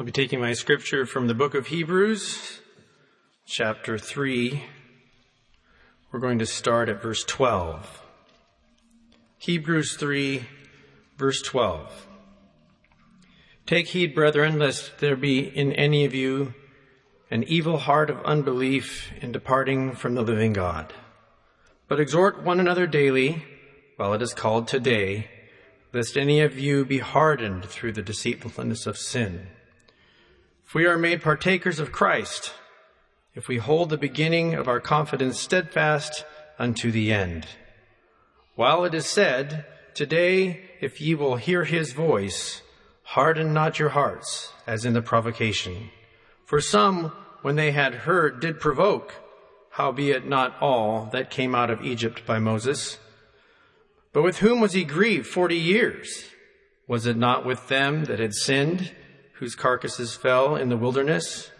I'll be taking my scripture from the book of Hebrews, chapter 3. We're going to start at verse 12. Hebrews 3, verse 12. Take heed, brethren, lest there be in any of you an evil heart of unbelief in departing from the living God. But exhort one another daily, while it is called today, lest any of you be hardened through the deceitfulness of sin. If we are made partakers of Christ, if we hold the beginning of our confidence steadfast unto the end. While it is said, Today, if ye will hear his voice, harden not your hearts, as in the provocation. For some, when they had heard, did provoke, howbeit not all that came out of Egypt by Moses. But with whom was he grieved forty years? Was it not with them that had sinned, whose carcasses fell in the wilderness?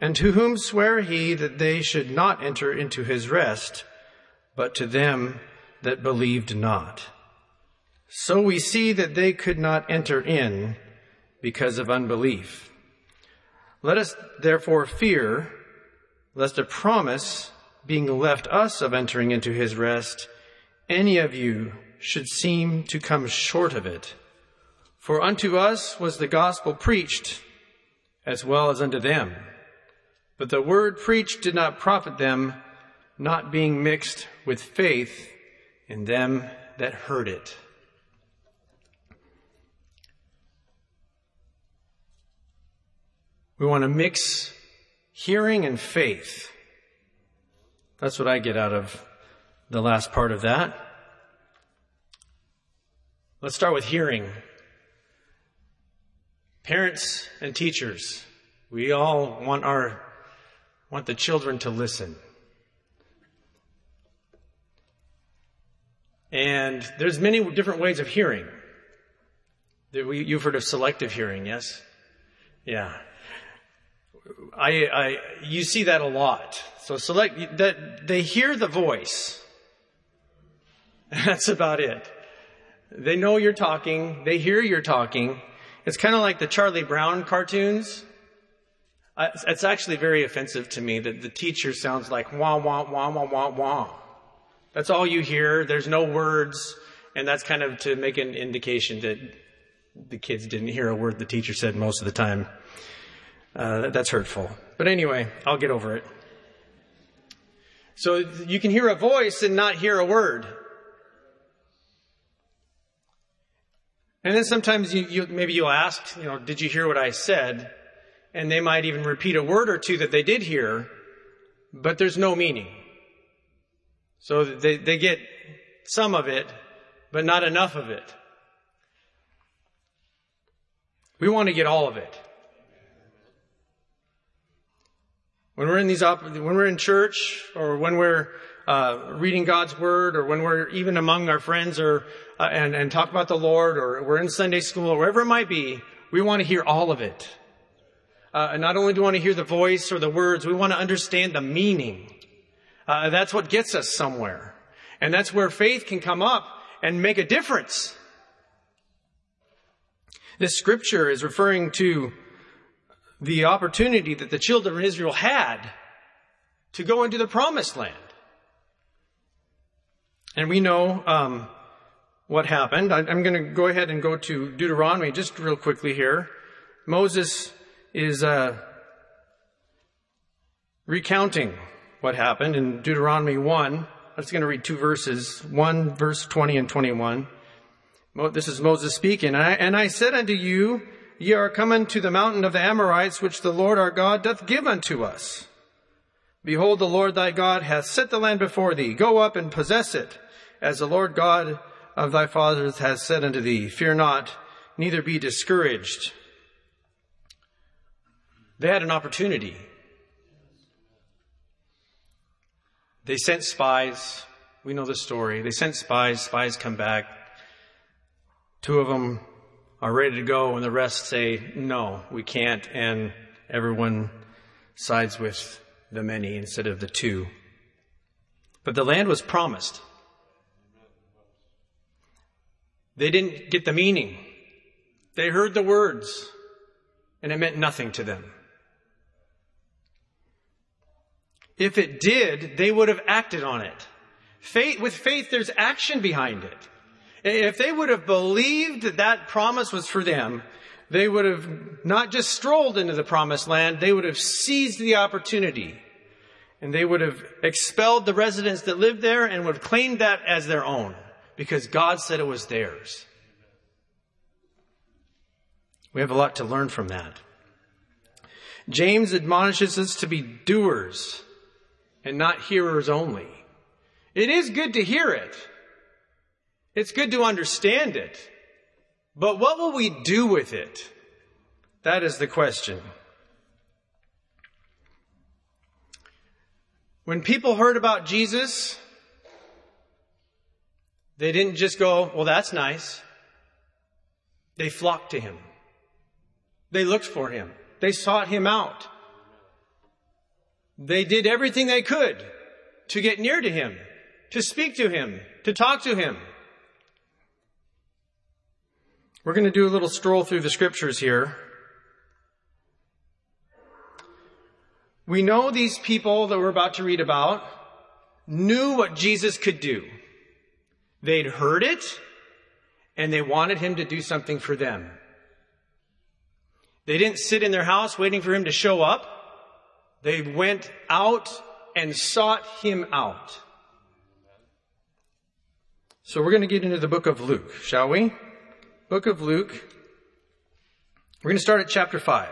And to whom sware he that they should not enter into his rest, but to them that believed not? So we see that they could not enter in because of unbelief. Let us therefore fear lest a promise being left us of entering into his rest, any of you should seem to come short of it. For unto us was the gospel preached as well as unto them. But the word preached did not profit them, not being mixed with faith in them that heard it. We want to mix hearing and faith. That's what I get out of the last part of that. Let's start with hearing. Parents and teachers, we all want our want the children to listen. And there's many different ways of hearing. You've heard of selective hearing, yes? Yeah. I, I, you see that a lot. So select that they hear the voice. That's about it. They know you're talking. They hear you're talking. It's kind of like the Charlie Brown cartoons. It's actually very offensive to me that the teacher sounds like wah, wah, wah, wah, wah, wah. That's all you hear. There's no words. And that's kind of to make an indication that the kids didn't hear a word the teacher said most of the time. Uh, that's hurtful. But anyway, I'll get over it. So you can hear a voice and not hear a word. And then sometimes you, you, maybe you'll ask, you know, did you hear what I said? And they might even repeat a word or two that they did hear, but there's no meaning. So they, they get some of it, but not enough of it. We want to get all of it. When we're in these, op- when we're in church, or when we're uh, reading God's word, or when we're even among our friends, or uh, and and talk about the Lord, or we're in Sunday school, or wherever it might be, we want to hear all of it. Uh, and not only do we want to hear the voice or the words, we want to understand the meaning. Uh, that's what gets us somewhere, and that's where faith can come up and make a difference. This scripture is referring to the opportunity that the children of Israel had to go into the promised land. And we know um, what happened. I, am going to go ahead and go to Deuteronomy just real quickly here. Moses is uh, recounting what happened in Deuteronomy 1. I'm just going to read two verses 1 verse 20 and 21. This is Moses speaking. And I, and I said unto you, Ye are come unto the mountain of the Amorites, which the Lord our God doth give unto us. Behold, the Lord thy God hath set the land before thee. Go up and possess it, as the Lord God of thy fathers has said unto thee. Fear not, neither be discouraged. They had an opportunity. They sent spies. We know the story. They sent spies. Spies come back. Two of them are ready to go and the rest say, no, we can't. And everyone sides with the many instead of the two. But the land was promised. They didn't get the meaning. They heard the words. and it meant nothing to them. If it did, they would have acted on it. Faith, with faith, there's action behind it. If they would have believed that that promise was for them, they would have not just strolled into the promised land, they would have seized the opportunity. And they would have expelled the residents that lived there and would have claimed that as their own because God said it was theirs. We have a lot to learn from that. James admonishes us to be doers and not hearers only. It is good to hear it. It's good to understand it. But what will we do with it? That is the question. When people heard about Jesus, they didn't just go, well, that's nice. They flocked to him. They looked for him. They sought him out. They did everything they could to get near to him, to speak to him, to talk to him. We're going to do a little stroll through the scriptures here. We know these people that we're about to read about knew what Jesus could do. They'd heard it and they wanted him to do something for them. They didn't sit in their house waiting for him to show up. They went out and sought him out. So we're going to get into the book of Luke, shall we? Book of Luke. We're going to start at chapter 5.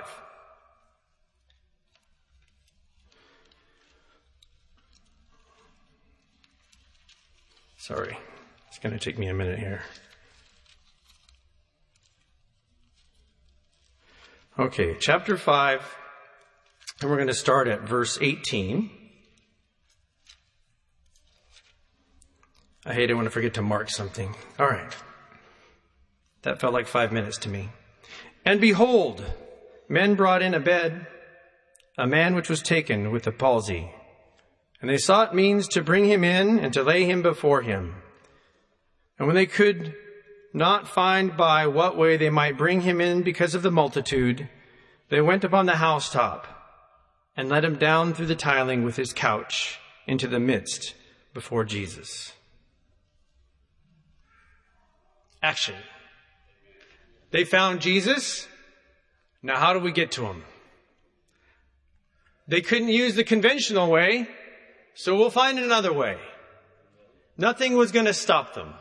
Sorry, it's going to take me a minute here. Okay, chapter 5, and we're going to start at verse 18. I hate it when I forget to mark something. All right. That felt like five minutes to me. And behold, men brought in a bed, a man which was taken with a palsy. And they sought means to bring him in and to lay him before him. And when they could not find by what way they might bring him in because of the multitude, they went upon the housetop and let him down through the tiling with his couch into the midst before Jesus. Action. They found Jesus. Now, how do we get to him? They couldn't use the conventional way, so we'll find another way. Nothing was going to stop them.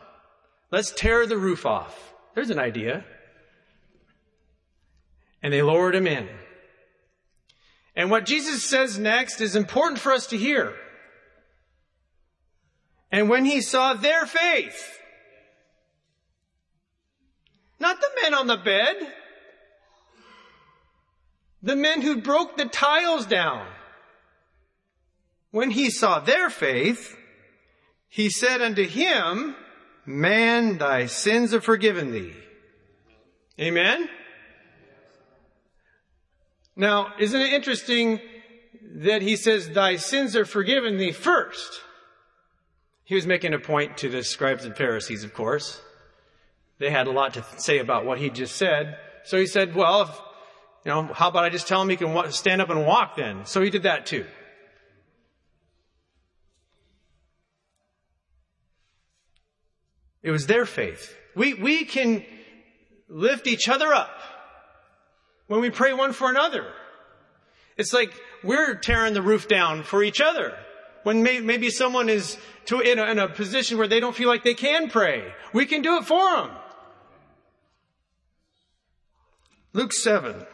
Let's tear the roof off. There's an idea. And they lowered him in. And what Jesus says next is important for us to hear. And when he saw their faith, not the men on the bed, the men who broke the tiles down, when he saw their faith, he said unto him, Man, thy sins are forgiven thee. Amen? Now, isn't it interesting that he says, Thy sins are forgiven thee first? He was making a point to the scribes and Pharisees, of course. They had a lot to say about what he just said. So he said, Well, if, you know, how about I just tell him he can stand up and walk then? So he did that too. It was their faith. We, we can lift each other up when we pray one for another. It's like we're tearing the roof down for each other. When may, maybe someone is to, in, a, in a position where they don't feel like they can pray, we can do it for them. Luke 7.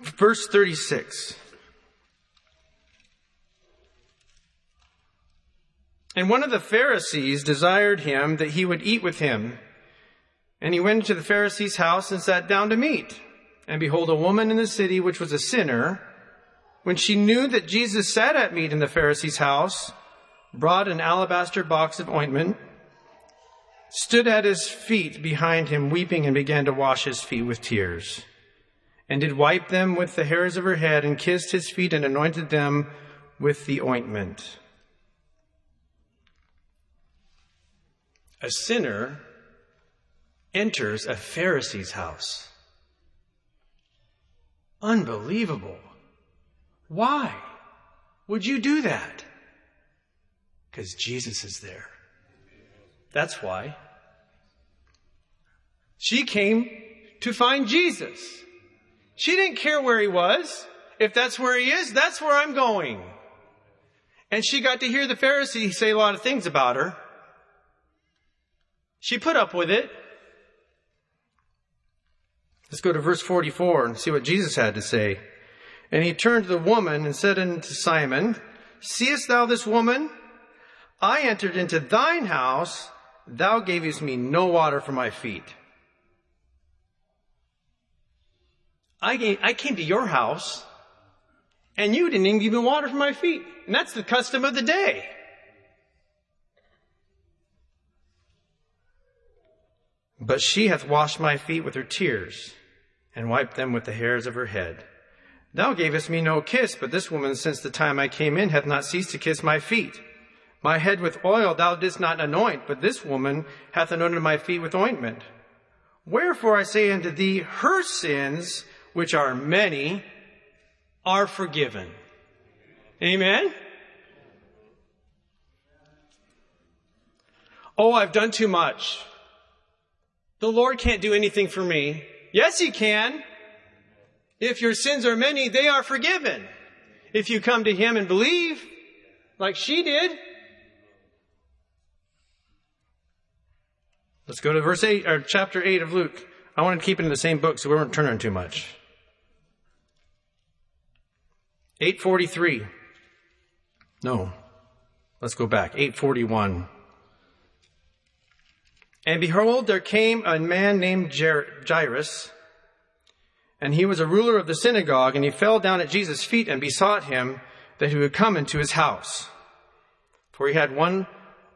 Verse 36. And one of the Pharisees desired him that he would eat with him. And he went into the Pharisee's house and sat down to meat. And behold, a woman in the city, which was a sinner, when she knew that Jesus sat at meat in the Pharisee's house, brought an alabaster box of ointment, stood at his feet behind him, weeping, and began to wash his feet with tears, and did wipe them with the hairs of her head, and kissed his feet, and anointed them with the ointment. A sinner enters a Pharisee's house. Unbelievable. Why would you do that? Because Jesus is there. That's why. She came to find Jesus. She didn't care where he was. If that's where he is, that's where I'm going. And she got to hear the Pharisee say a lot of things about her. She put up with it. Let's go to verse 44 and see what Jesus had to say. And he turned to the woman and said unto Simon, Seest thou this woman? I entered into thine house. Thou gavest me no water for my feet. I, gave, I came to your house and you didn't even give me water for my feet. And that's the custom of the day. But she hath washed my feet with her tears and wiped them with the hairs of her head. Thou gavest me no kiss, but this woman since the time I came in hath not ceased to kiss my feet. My head with oil thou didst not anoint, but this woman hath anointed my feet with ointment. Wherefore I say unto thee, her sins, which are many, are forgiven. Amen? Oh, I've done too much. The Lord can't do anything for me. Yes, He can. If your sins are many, they are forgiven. If you come to Him and believe, like she did. Let's go to verse 8, or chapter 8 of Luke. I want to keep it in the same book so we weren't turning too much. 843. No. Let's go back. 841. And behold, there came a man named Jairus, and he was a ruler of the synagogue, and he fell down at Jesus' feet and besought him that he would come into his house. For he had one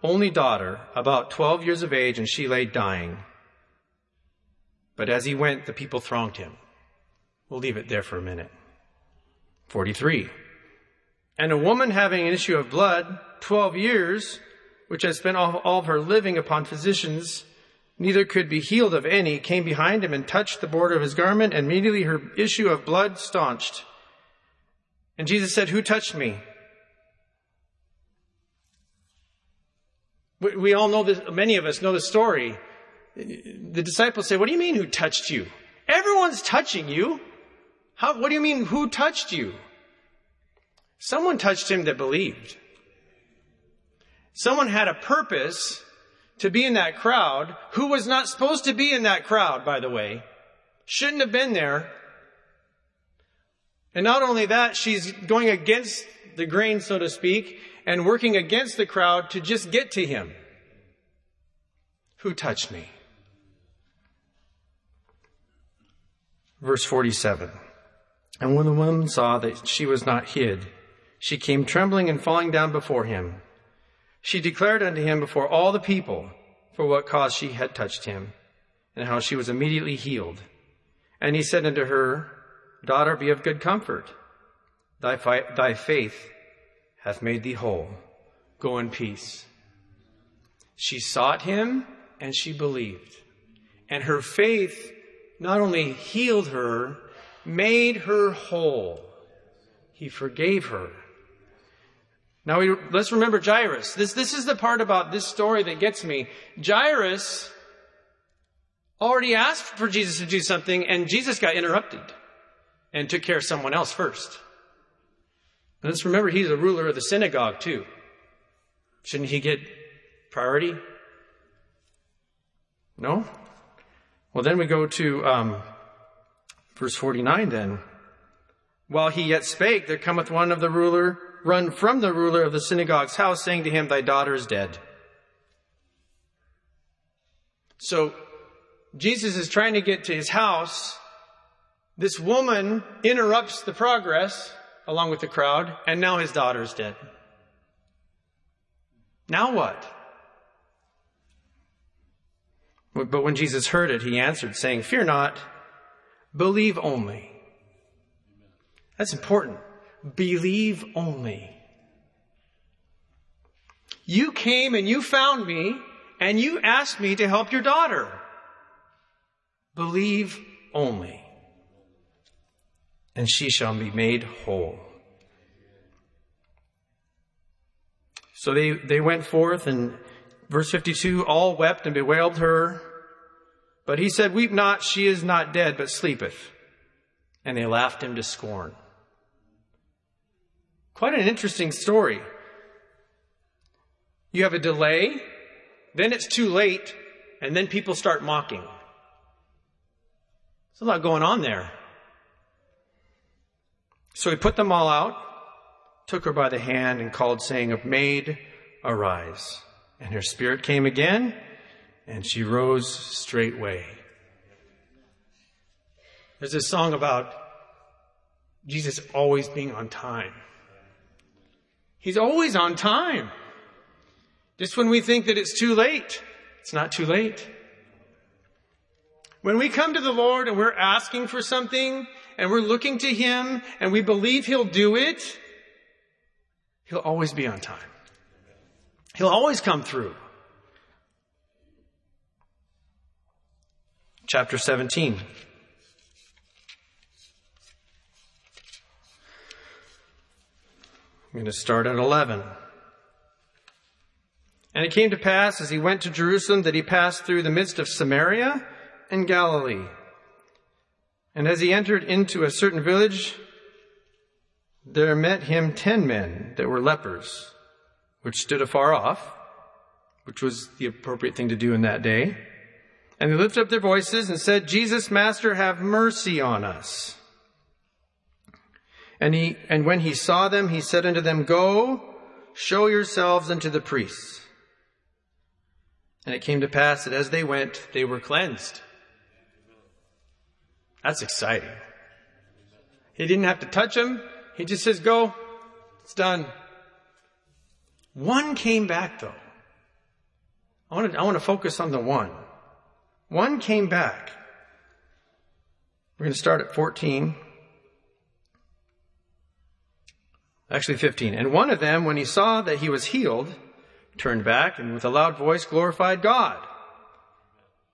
only daughter, about 12 years of age, and she lay dying. But as he went, the people thronged him. We'll leave it there for a minute. 43. And a woman having an issue of blood, 12 years, which had spent all, all her living upon physicians, neither could be healed of any, came behind him and touched the border of his garment, and immediately her issue of blood staunched. And Jesus said, Who touched me? We, we all know this, many of us know the story. The disciples say, What do you mean, who touched you? Everyone's touching you. How, what do you mean, who touched you? Someone touched him that believed. Someone had a purpose to be in that crowd who was not supposed to be in that crowd, by the way. Shouldn't have been there. And not only that, she's going against the grain, so to speak, and working against the crowd to just get to him. Who touched me? Verse 47. And when the woman saw that she was not hid, she came trembling and falling down before him. She declared unto him before all the people for what cause she had touched him, and how she was immediately healed. And he said unto her, Daughter, be of good comfort. Thy, fi- thy faith hath made thee whole. Go in peace. She sought him and she believed. And her faith not only healed her, made her whole. He forgave her. Now we, let's remember Jairus. This, this is the part about this story that gets me. Jairus already asked for Jesus to do something and Jesus got interrupted and took care of someone else first. And let's remember he's a ruler of the synagogue too. Shouldn't he get priority? No? Well, then we go to um, verse 49 then. While he yet spake, there cometh one of the ruler run from the ruler of the synagogue's house, saying to him, Thy daughter is dead. So Jesus is trying to get to his house. This woman interrupts the progress along with the crowd, and now his daughter is dead. Now what? But when Jesus heard it, he answered, saying, Fear not, believe only. That's important. Believe only. You came and you found me and you asked me to help your daughter. Believe only, and she shall be made whole. So they, they went forth, and verse 52 all wept and bewailed her. But he said, Weep not, she is not dead, but sleepeth. And they laughed him to scorn. Quite an interesting story. You have a delay, then it's too late, and then people start mocking. There's a lot going on there. So he put them all out, took her by the hand, and called, saying, Of Maid, arise. And her spirit came again, and she rose straightway. There's this song about Jesus always being on time. He's always on time. Just when we think that it's too late, it's not too late. When we come to the Lord and we're asking for something and we're looking to Him and we believe He'll do it, He'll always be on time. He'll always come through. Chapter 17. I'm going to start at 11. And it came to pass as he went to Jerusalem that he passed through the midst of Samaria and Galilee. And as he entered into a certain village, there met him ten men that were lepers, which stood afar off, which was the appropriate thing to do in that day. And they lifted up their voices and said, Jesus, Master, have mercy on us. And he, and when he saw them, he said unto them, Go, show yourselves unto the priests. And it came to pass that as they went, they were cleansed. That's exciting. He didn't have to touch them. He just says, go. It's done. One came back though. I want to, I want to focus on the one. One came back. We're going to start at 14. Actually 15. And one of them, when he saw that he was healed, turned back and with a loud voice glorified God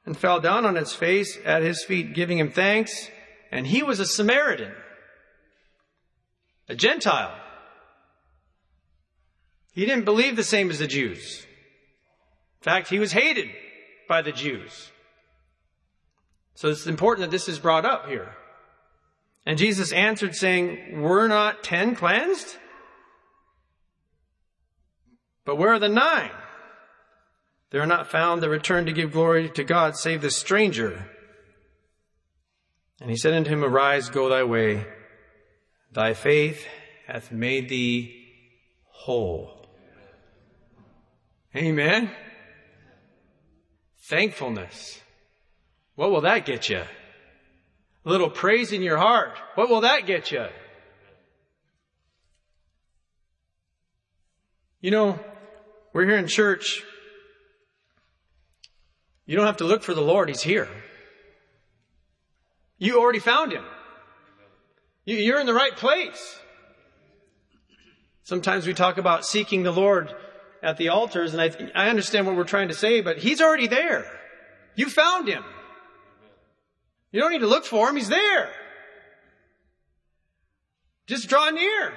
and fell down on his face at his feet, giving him thanks. And he was a Samaritan, a Gentile. He didn't believe the same as the Jews. In fact, he was hated by the Jews. So it's important that this is brought up here. And Jesus answered saying, Were not ten cleansed? But where are the nine? They are not found that return to give glory to God save the stranger. And he said unto him, Arise, go thy way. Thy faith hath made thee whole. Amen. Thankfulness. What will that get you? A little praise in your heart. What will that get you? You know, we're here in church. You don't have to look for the Lord. He's here. You already found Him. You're in the right place. Sometimes we talk about seeking the Lord at the altars, and I, I understand what we're trying to say, but He's already there. You found Him. You don't need to look for Him. He's there. Just draw near.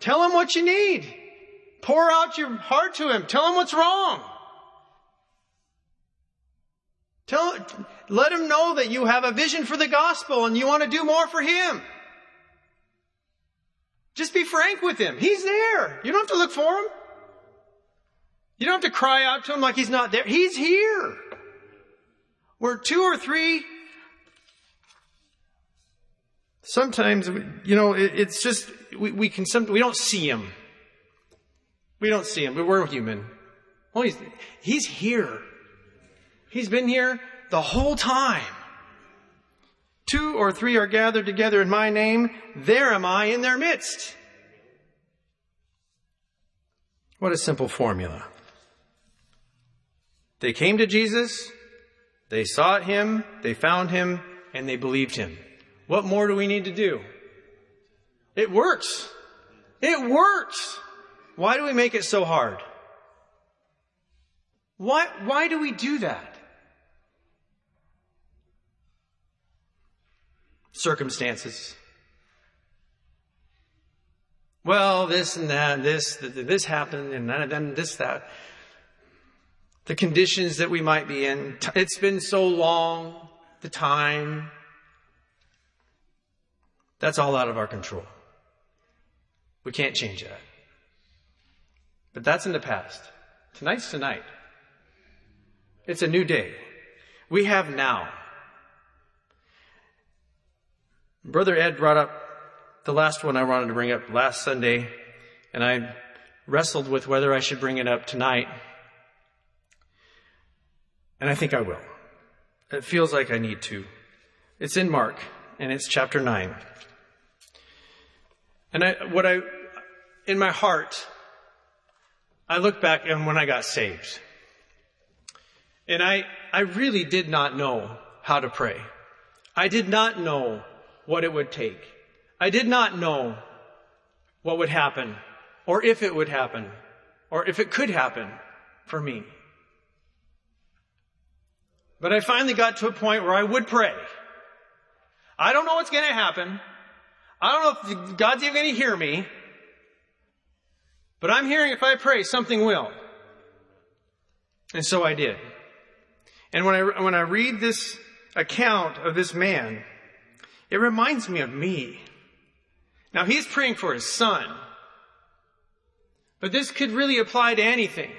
Tell Him what you need. Pour out your heart to Him. Tell Him what's wrong. Tell, let Him know that you have a vision for the gospel and you want to do more for Him. Just be frank with Him. He's there. You don't have to look for Him. You don't have to cry out to Him like He's not there. He's here. Where two or three sometimes you know it's just we, we can some we don't see him we don't see him, but we're human. Well, he's, he's here. He's been here the whole time. Two or three are gathered together in my name, there am I in their midst. What a simple formula. They came to Jesus, they sought him, they found him, and they believed him. What more do we need to do? It works. It works. Why do we make it so hard? Why, why do we do that? Circumstances. Well, this and that, this, this happened, and then this, that. The conditions that we might be in. It's been so long, the time. That's all out of our control. We can't change that. But that's in the past. Tonight's tonight. It's a new day. We have now. Brother Ed brought up the last one I wanted to bring up last Sunday, and I wrestled with whether I should bring it up tonight. And I think I will. It feels like I need to. It's in Mark, and it's chapter 9. And I, what I, in my heart, I look back and when I got saved. And I, I really did not know how to pray. I did not know what it would take. I did not know what would happen or if it would happen or if it could happen for me. But I finally got to a point where I would pray. I don't know what's going to happen. I don't know if God's even going to hear me. But I'm hearing if I pray, something will. And so I did. And when I, when I read this account of this man, it reminds me of me. Now he's praying for his son. But this could really apply to anything.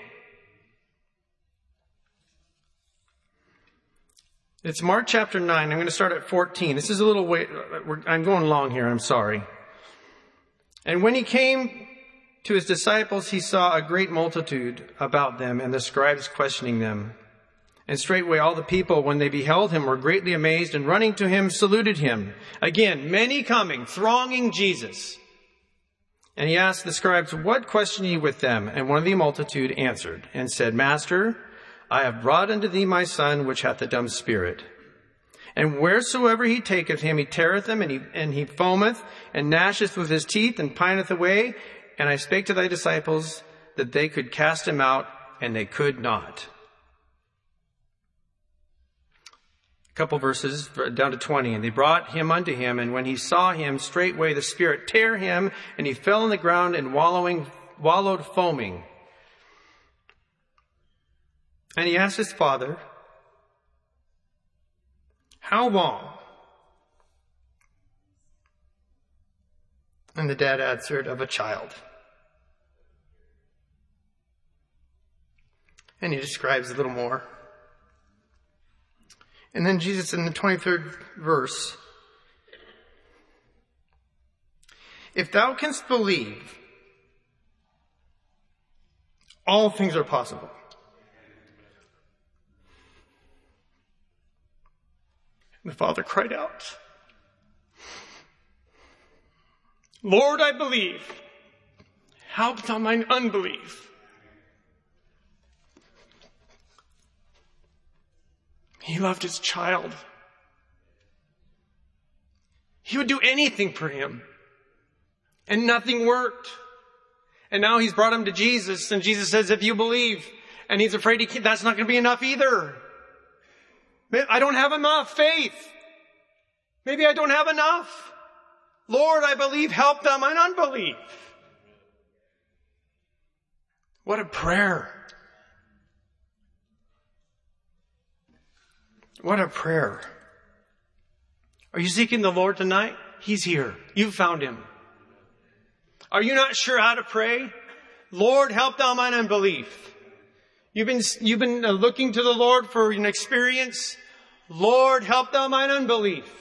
It's Mark chapter 9. I'm going to start at 14. This is a little way, I'm going long here, I'm sorry. And when he came to his disciples, he saw a great multitude about them and the scribes questioning them. And straightway all the people, when they beheld him, were greatly amazed and running to him saluted him. Again, many coming, thronging Jesus. And he asked the scribes, What question ye with them? And one of the multitude answered and said, Master, I have brought unto thee my son, which hath a dumb spirit. And wheresoever he taketh him, he teareth him, and he, and he foameth, and gnasheth with his teeth, and pineth away. And I spake to thy disciples that they could cast him out, and they could not. Couple verses down to 20. And they brought him unto him, and when he saw him, straightway the Spirit tear him, and he fell on the ground and wallowing, wallowed foaming. And he asked his father, How long? And the dad answered, Of a child. And he describes a little more. And then Jesus in the 23rd verse, if thou canst believe, all things are possible. And the father cried out, Lord, I believe. Help thou mine unbelief. He loved his child. He would do anything for him. And nothing worked. And now he's brought him to Jesus, and Jesus says, if you believe, and he's afraid he that's not going to be enough either. I don't have enough faith. Maybe I don't have enough. Lord, I believe, help them in unbelief. What a prayer. What a prayer. Are you seeking the Lord tonight? He's here. You've found him. Are you not sure how to pray? Lord, help thou mine unbelief. You've been, you've been uh, looking to the Lord for an experience. Lord, help thou mine unbelief.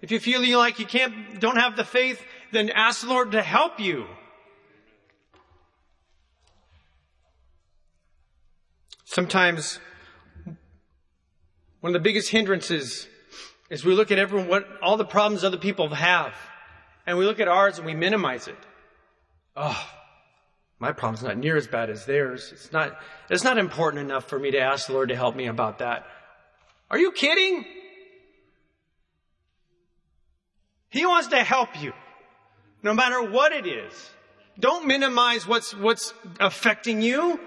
If you feel like you can't, don't have the faith, then ask the Lord to help you. Sometimes one of the biggest hindrances is we look at everyone, what, all the problems other people have, and we look at ours and we minimize it. Oh, my problem's not near as bad as theirs. It's not, it's not important enough for me to ask the Lord to help me about that. Are you kidding? He wants to help you, no matter what it is. Don't minimize what's, what's affecting you.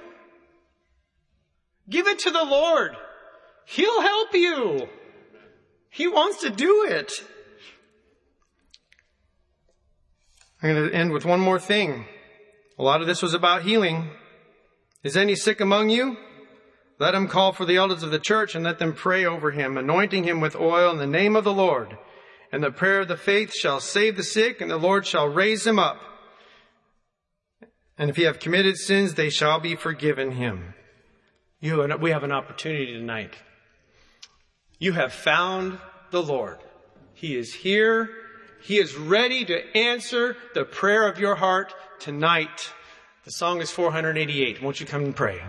Give it to the Lord. He'll help you. He wants to do it. I'm going to end with one more thing. A lot of this was about healing. Is any sick among you? Let him call for the elders of the church and let them pray over him, anointing him with oil in the name of the Lord. And the prayer of the faith shall save the sick, and the Lord shall raise him up. And if he have committed sins, they shall be forgiven him. You and we have an opportunity tonight. You have found the Lord. He is here. He is ready to answer the prayer of your heart tonight. The song is 488. Won't you come and pray?